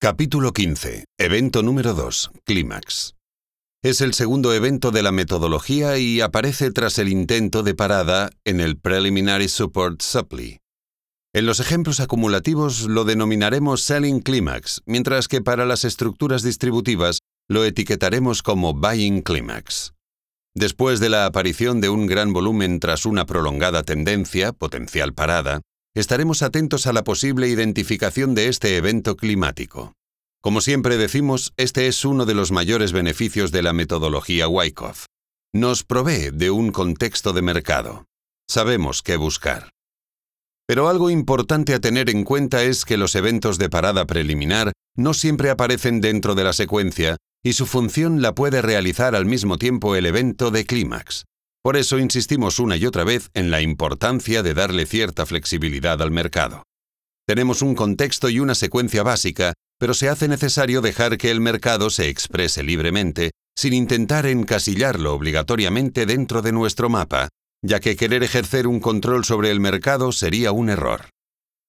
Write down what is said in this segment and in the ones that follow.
Capítulo 15. Evento número 2. Clímax. Es el segundo evento de la metodología y aparece tras el intento de parada en el Preliminary Support Supply. En los ejemplos acumulativos lo denominaremos Selling Climax, mientras que para las estructuras distributivas lo etiquetaremos como Buying Climax. Después de la aparición de un gran volumen tras una prolongada tendencia, potencial parada, estaremos atentos a la posible identificación de este evento climático. Como siempre decimos, este es uno de los mayores beneficios de la metodología Wyckoff. Nos provee de un contexto de mercado. Sabemos qué buscar. Pero algo importante a tener en cuenta es que los eventos de parada preliminar no siempre aparecen dentro de la secuencia y su función la puede realizar al mismo tiempo el evento de clímax. Por eso insistimos una y otra vez en la importancia de darle cierta flexibilidad al mercado. Tenemos un contexto y una secuencia básica, pero se hace necesario dejar que el mercado se exprese libremente, sin intentar encasillarlo obligatoriamente dentro de nuestro mapa, ya que querer ejercer un control sobre el mercado sería un error.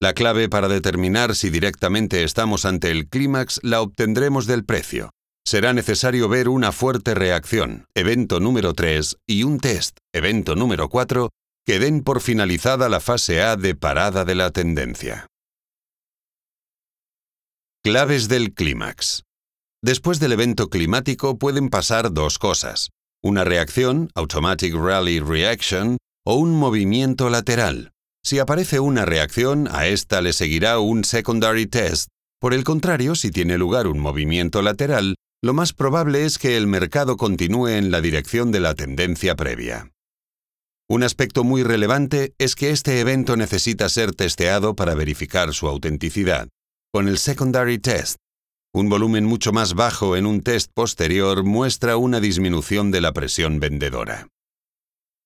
La clave para determinar si directamente estamos ante el clímax la obtendremos del precio será necesario ver una fuerte reacción, evento número 3, y un test, evento número 4, que den por finalizada la fase A de parada de la tendencia. Claves del clímax. Después del evento climático pueden pasar dos cosas, una reacción, automatic rally reaction, o un movimiento lateral. Si aparece una reacción, a esta le seguirá un secondary test. Por el contrario, si tiene lugar un movimiento lateral, lo más probable es que el mercado continúe en la dirección de la tendencia previa. Un aspecto muy relevante es que este evento necesita ser testeado para verificar su autenticidad. Con el secondary test, un volumen mucho más bajo en un test posterior muestra una disminución de la presión vendedora.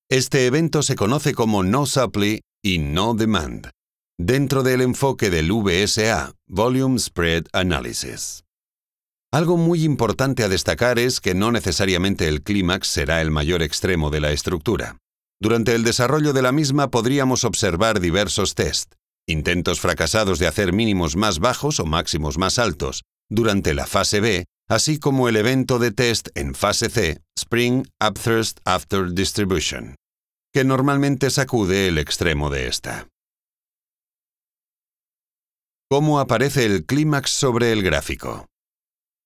Este evento se conoce como no supply y no demand, dentro del enfoque del VSA, Volume Spread Analysis. Algo muy importante a destacar es que no necesariamente el clímax será el mayor extremo de la estructura. Durante el desarrollo de la misma podríamos observar diversos test, intentos fracasados de hacer mínimos más bajos o máximos más altos, durante la fase B, así como el evento de test en fase C, Spring Upthrust After Distribution, que normalmente sacude el extremo de esta. ¿Cómo aparece el clímax sobre el gráfico?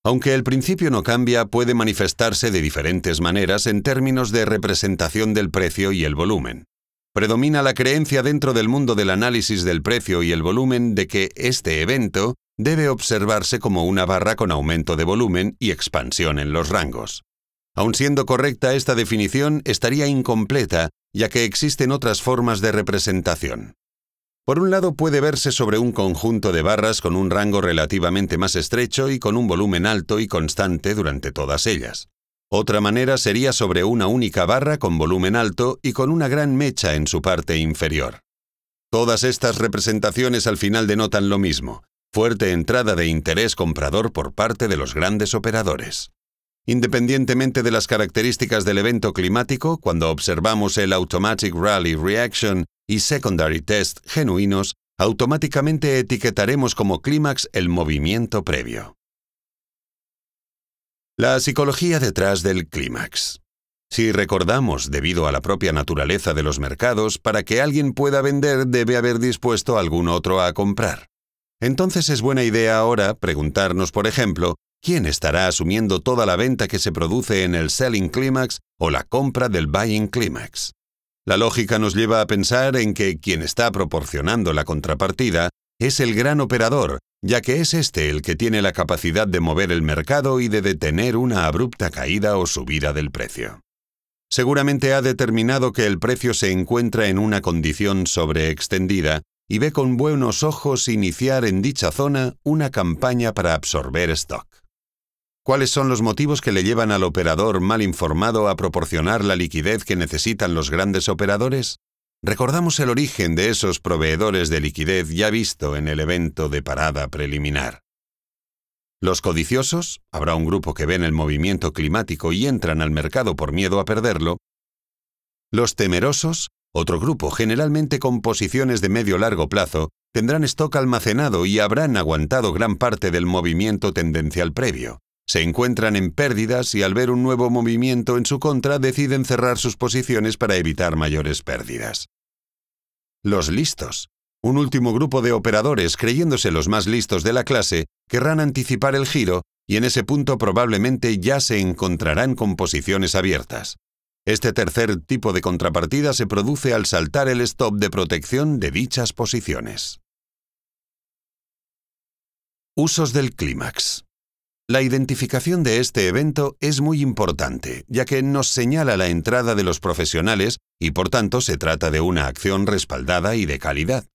Aunque el principio no cambia, puede manifestarse de diferentes maneras en términos de representación del precio y el volumen. Predomina la creencia dentro del mundo del análisis del precio y el volumen de que este evento debe observarse como una barra con aumento de volumen y expansión en los rangos. Aun siendo correcta esta definición, estaría incompleta, ya que existen otras formas de representación. Por un lado puede verse sobre un conjunto de barras con un rango relativamente más estrecho y con un volumen alto y constante durante todas ellas. Otra manera sería sobre una única barra con volumen alto y con una gran mecha en su parte inferior. Todas estas representaciones al final denotan lo mismo, fuerte entrada de interés comprador por parte de los grandes operadores. Independientemente de las características del evento climático, cuando observamos el Automatic Rally Reaction y Secondary Test genuinos, automáticamente etiquetaremos como clímax el movimiento previo. La psicología detrás del clímax. Si recordamos, debido a la propia naturaleza de los mercados, para que alguien pueda vender debe haber dispuesto algún otro a comprar. Entonces es buena idea ahora preguntarnos, por ejemplo, ¿quién estará asumiendo toda la venta que se produce en el selling climax o la compra del buying climax? La lógica nos lleva a pensar en que quien está proporcionando la contrapartida es el gran operador, ya que es este el que tiene la capacidad de mover el mercado y de detener una abrupta caída o subida del precio. Seguramente ha determinado que el precio se encuentra en una condición sobreextendida y ve con buenos ojos iniciar en dicha zona una campaña para absorber stock. ¿Cuáles son los motivos que le llevan al operador mal informado a proporcionar la liquidez que necesitan los grandes operadores? Recordamos el origen de esos proveedores de liquidez ya visto en el evento de parada preliminar. Los codiciosos, habrá un grupo que ven el movimiento climático y entran al mercado por miedo a perderlo. Los temerosos, otro grupo generalmente con posiciones de medio-largo plazo, tendrán stock almacenado y habrán aguantado gran parte del movimiento tendencial previo. Se encuentran en pérdidas y al ver un nuevo movimiento en su contra deciden cerrar sus posiciones para evitar mayores pérdidas. Los listos. Un último grupo de operadores, creyéndose los más listos de la clase, querrán anticipar el giro y en ese punto probablemente ya se encontrarán con posiciones abiertas. Este tercer tipo de contrapartida se produce al saltar el stop de protección de dichas posiciones. Usos del clímax. La identificación de este evento es muy importante, ya que nos señala la entrada de los profesionales y por tanto se trata de una acción respaldada y de calidad.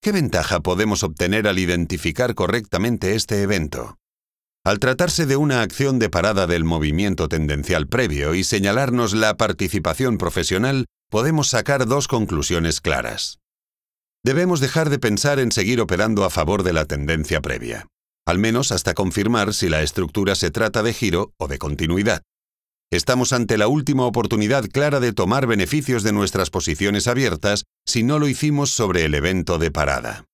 ¿Qué ventaja podemos obtener al identificar correctamente este evento? Al tratarse de una acción de parada del movimiento tendencial previo y señalarnos la participación profesional, podemos sacar dos conclusiones claras. Debemos dejar de pensar en seguir operando a favor de la tendencia previa, al menos hasta confirmar si la estructura se trata de giro o de continuidad. Estamos ante la última oportunidad clara de tomar beneficios de nuestras posiciones abiertas si no lo hicimos sobre el evento de parada.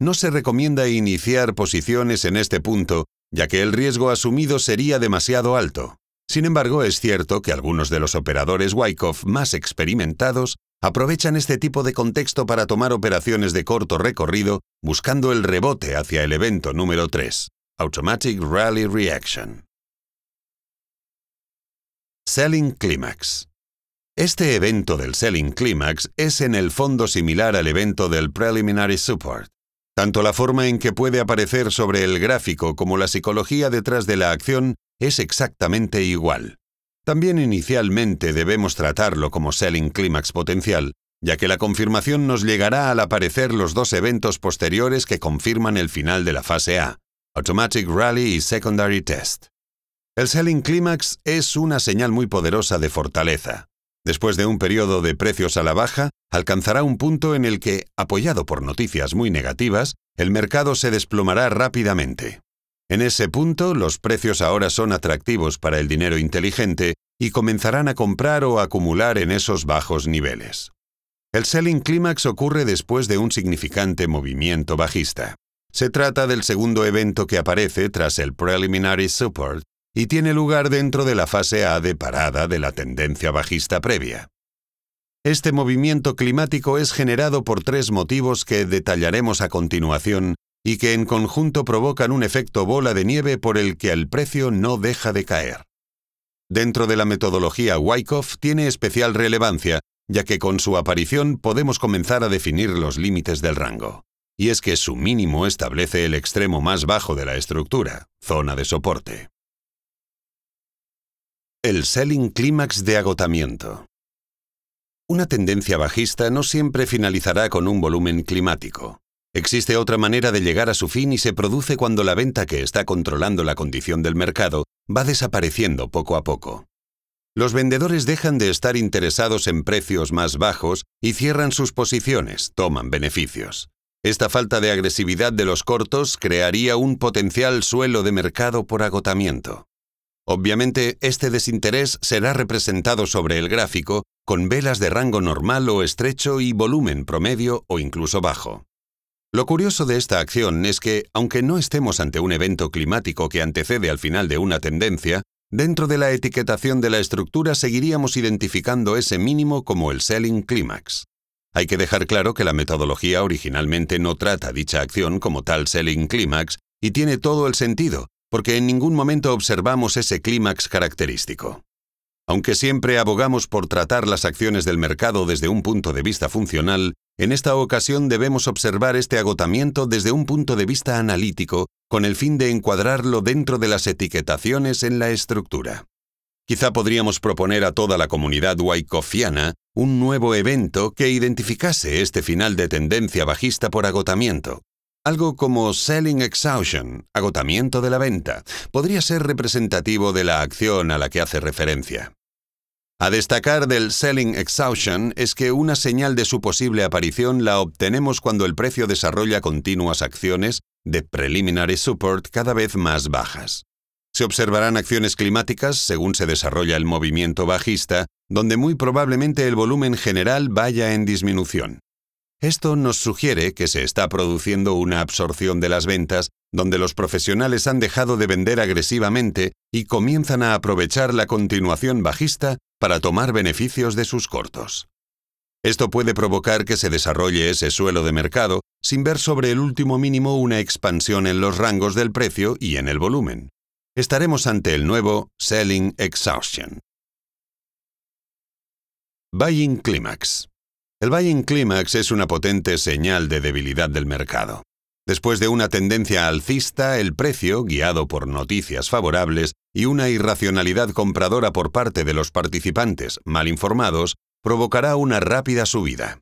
No se recomienda iniciar posiciones en este punto ya que el riesgo asumido sería demasiado alto. Sin embargo, es cierto que algunos de los operadores Wyckoff más experimentados aprovechan este tipo de contexto para tomar operaciones de corto recorrido buscando el rebote hacia el evento número 3, Automatic Rally Reaction. Selling Climax. Este evento del Selling Climax es en el fondo similar al evento del Preliminary Support. Tanto la forma en que puede aparecer sobre el gráfico como la psicología detrás de la acción es exactamente igual. También inicialmente debemos tratarlo como selling clímax potencial, ya que la confirmación nos llegará al aparecer los dos eventos posteriores que confirman el final de la fase A, Automatic Rally y Secondary Test. El selling clímax es una señal muy poderosa de fortaleza. Después de un periodo de precios a la baja, alcanzará un punto en el que, apoyado por noticias muy negativas, el mercado se desplomará rápidamente. En ese punto, los precios ahora son atractivos para el dinero inteligente y comenzarán a comprar o acumular en esos bajos niveles. El selling clímax ocurre después de un significante movimiento bajista. Se trata del segundo evento que aparece tras el preliminary support y tiene lugar dentro de la fase A de parada de la tendencia bajista previa. Este movimiento climático es generado por tres motivos que detallaremos a continuación y que en conjunto provocan un efecto bola de nieve por el que el precio no deja de caer. Dentro de la metodología Wyckoff tiene especial relevancia, ya que con su aparición podemos comenzar a definir los límites del rango. Y es que su mínimo establece el extremo más bajo de la estructura, zona de soporte. El selling clímax de agotamiento. Una tendencia bajista no siempre finalizará con un volumen climático. Existe otra manera de llegar a su fin y se produce cuando la venta que está controlando la condición del mercado va desapareciendo poco a poco. Los vendedores dejan de estar interesados en precios más bajos y cierran sus posiciones, toman beneficios. Esta falta de agresividad de los cortos crearía un potencial suelo de mercado por agotamiento. Obviamente, este desinterés será representado sobre el gráfico con velas de rango normal o estrecho y volumen promedio o incluso bajo. Lo curioso de esta acción es que, aunque no estemos ante un evento climático que antecede al final de una tendencia, dentro de la etiquetación de la estructura seguiríamos identificando ese mínimo como el selling climax. Hay que dejar claro que la metodología originalmente no trata dicha acción como tal selling climax y tiene todo el sentido, porque en ningún momento observamos ese clímax característico. Aunque siempre abogamos por tratar las acciones del mercado desde un punto de vista funcional, en esta ocasión debemos observar este agotamiento desde un punto de vista analítico, con el fin de encuadrarlo dentro de las etiquetaciones en la estructura. Quizá podríamos proponer a toda la comunidad Wyckofiana un nuevo evento que identificase este final de tendencia bajista por agotamiento, algo como selling exhaustion, agotamiento de la venta, podría ser representativo de la acción a la que hace referencia. A destacar del selling exhaustion es que una señal de su posible aparición la obtenemos cuando el precio desarrolla continuas acciones de preliminary support cada vez más bajas. Se observarán acciones climáticas según se desarrolla el movimiento bajista, donde muy probablemente el volumen general vaya en disminución. Esto nos sugiere que se está produciendo una absorción de las ventas donde los profesionales han dejado de vender agresivamente y comienzan a aprovechar la continuación bajista para tomar beneficios de sus cortos. Esto puede provocar que se desarrolle ese suelo de mercado sin ver sobre el último mínimo una expansión en los rangos del precio y en el volumen. Estaremos ante el nuevo Selling Exhaustion. Buying Climax. El Buying Climax es una potente señal de debilidad del mercado. Después de una tendencia alcista, el precio, guiado por noticias favorables y una irracionalidad compradora por parte de los participantes mal informados, provocará una rápida subida.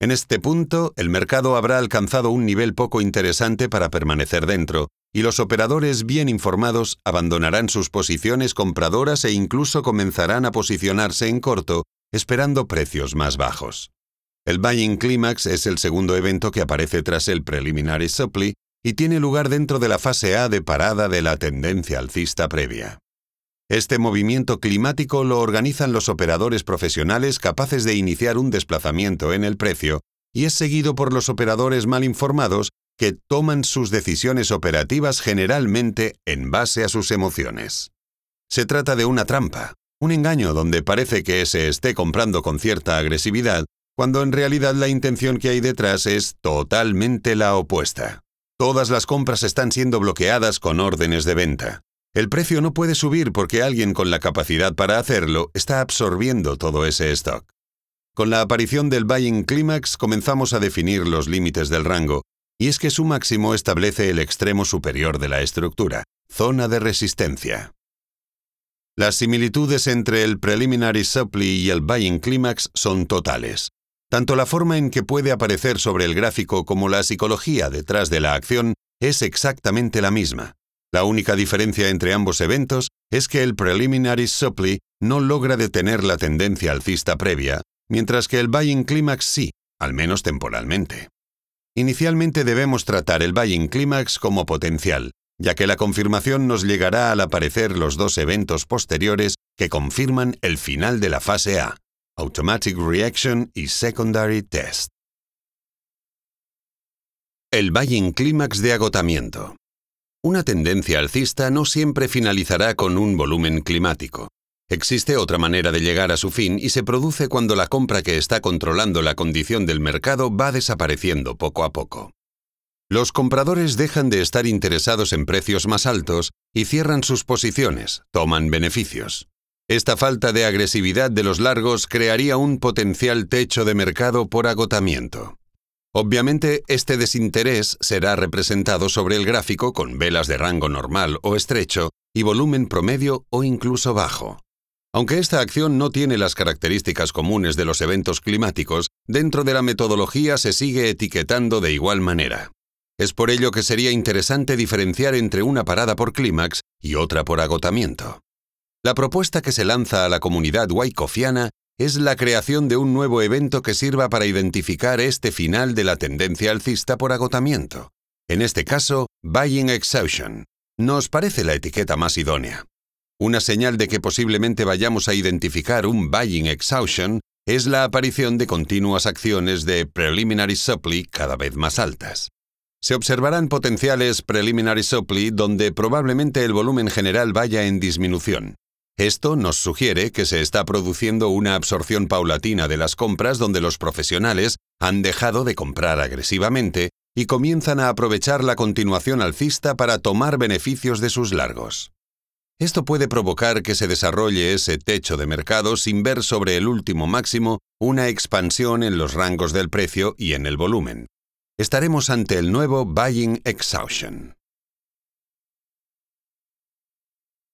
En este punto, el mercado habrá alcanzado un nivel poco interesante para permanecer dentro, y los operadores bien informados abandonarán sus posiciones compradoras e incluso comenzarán a posicionarse en corto, esperando precios más bajos. El Buying Climax es el segundo evento que aparece tras el Preliminary Supply y tiene lugar dentro de la fase A de parada de la tendencia alcista previa. Este movimiento climático lo organizan los operadores profesionales capaces de iniciar un desplazamiento en el precio y es seguido por los operadores mal informados que toman sus decisiones operativas generalmente en base a sus emociones. Se trata de una trampa, un engaño donde parece que se esté comprando con cierta agresividad cuando en realidad la intención que hay detrás es totalmente la opuesta. Todas las compras están siendo bloqueadas con órdenes de venta. El precio no puede subir porque alguien con la capacidad para hacerlo está absorbiendo todo ese stock. Con la aparición del Buying Climax comenzamos a definir los límites del rango, y es que su máximo establece el extremo superior de la estructura, zona de resistencia. Las similitudes entre el Preliminary Supply y el Buying Climax son totales. Tanto la forma en que puede aparecer sobre el gráfico como la psicología detrás de la acción es exactamente la misma. La única diferencia entre ambos eventos es que el Preliminary Supply no logra detener la tendencia alcista previa, mientras que el Buying Climax sí, al menos temporalmente. Inicialmente debemos tratar el Buying Climax como potencial, ya que la confirmación nos llegará al aparecer los dos eventos posteriores que confirman el final de la fase A, Automatic Reaction y Secondary Test. El Buying Clímax de agotamiento. Una tendencia alcista no siempre finalizará con un volumen climático. Existe otra manera de llegar a su fin y se produce cuando la compra que está controlando la condición del mercado va desapareciendo poco a poco. Los compradores dejan de estar interesados en precios más altos y cierran sus posiciones, toman beneficios. Esta falta de agresividad de los largos crearía un potencial techo de mercado por agotamiento. Obviamente, este desinterés será representado sobre el gráfico con velas de rango normal o estrecho y volumen promedio o incluso bajo. Aunque esta acción no tiene las características comunes de los eventos climáticos, dentro de la metodología se sigue etiquetando de igual manera. Es por ello que sería interesante diferenciar entre una parada por clímax y otra por agotamiento. La propuesta que se lanza a la comunidad wyckofiana es la creación de un nuevo evento que sirva para identificar este final de la tendencia alcista por agotamiento. En este caso, Buying Exhaustion. Nos parece la etiqueta más idónea. Una señal de que posiblemente vayamos a identificar un Buying Exhaustion es la aparición de continuas acciones de Preliminary Supply cada vez más altas. Se observarán potenciales Preliminary Supply donde probablemente el volumen general vaya en disminución. Esto nos sugiere que se está produciendo una absorción paulatina de las compras donde los profesionales han dejado de comprar agresivamente y comienzan a aprovechar la continuación alcista para tomar beneficios de sus largos. Esto puede provocar que se desarrolle ese techo de mercado sin ver sobre el último máximo una expansión en los rangos del precio y en el volumen. Estaremos ante el nuevo Buying Exhaustion.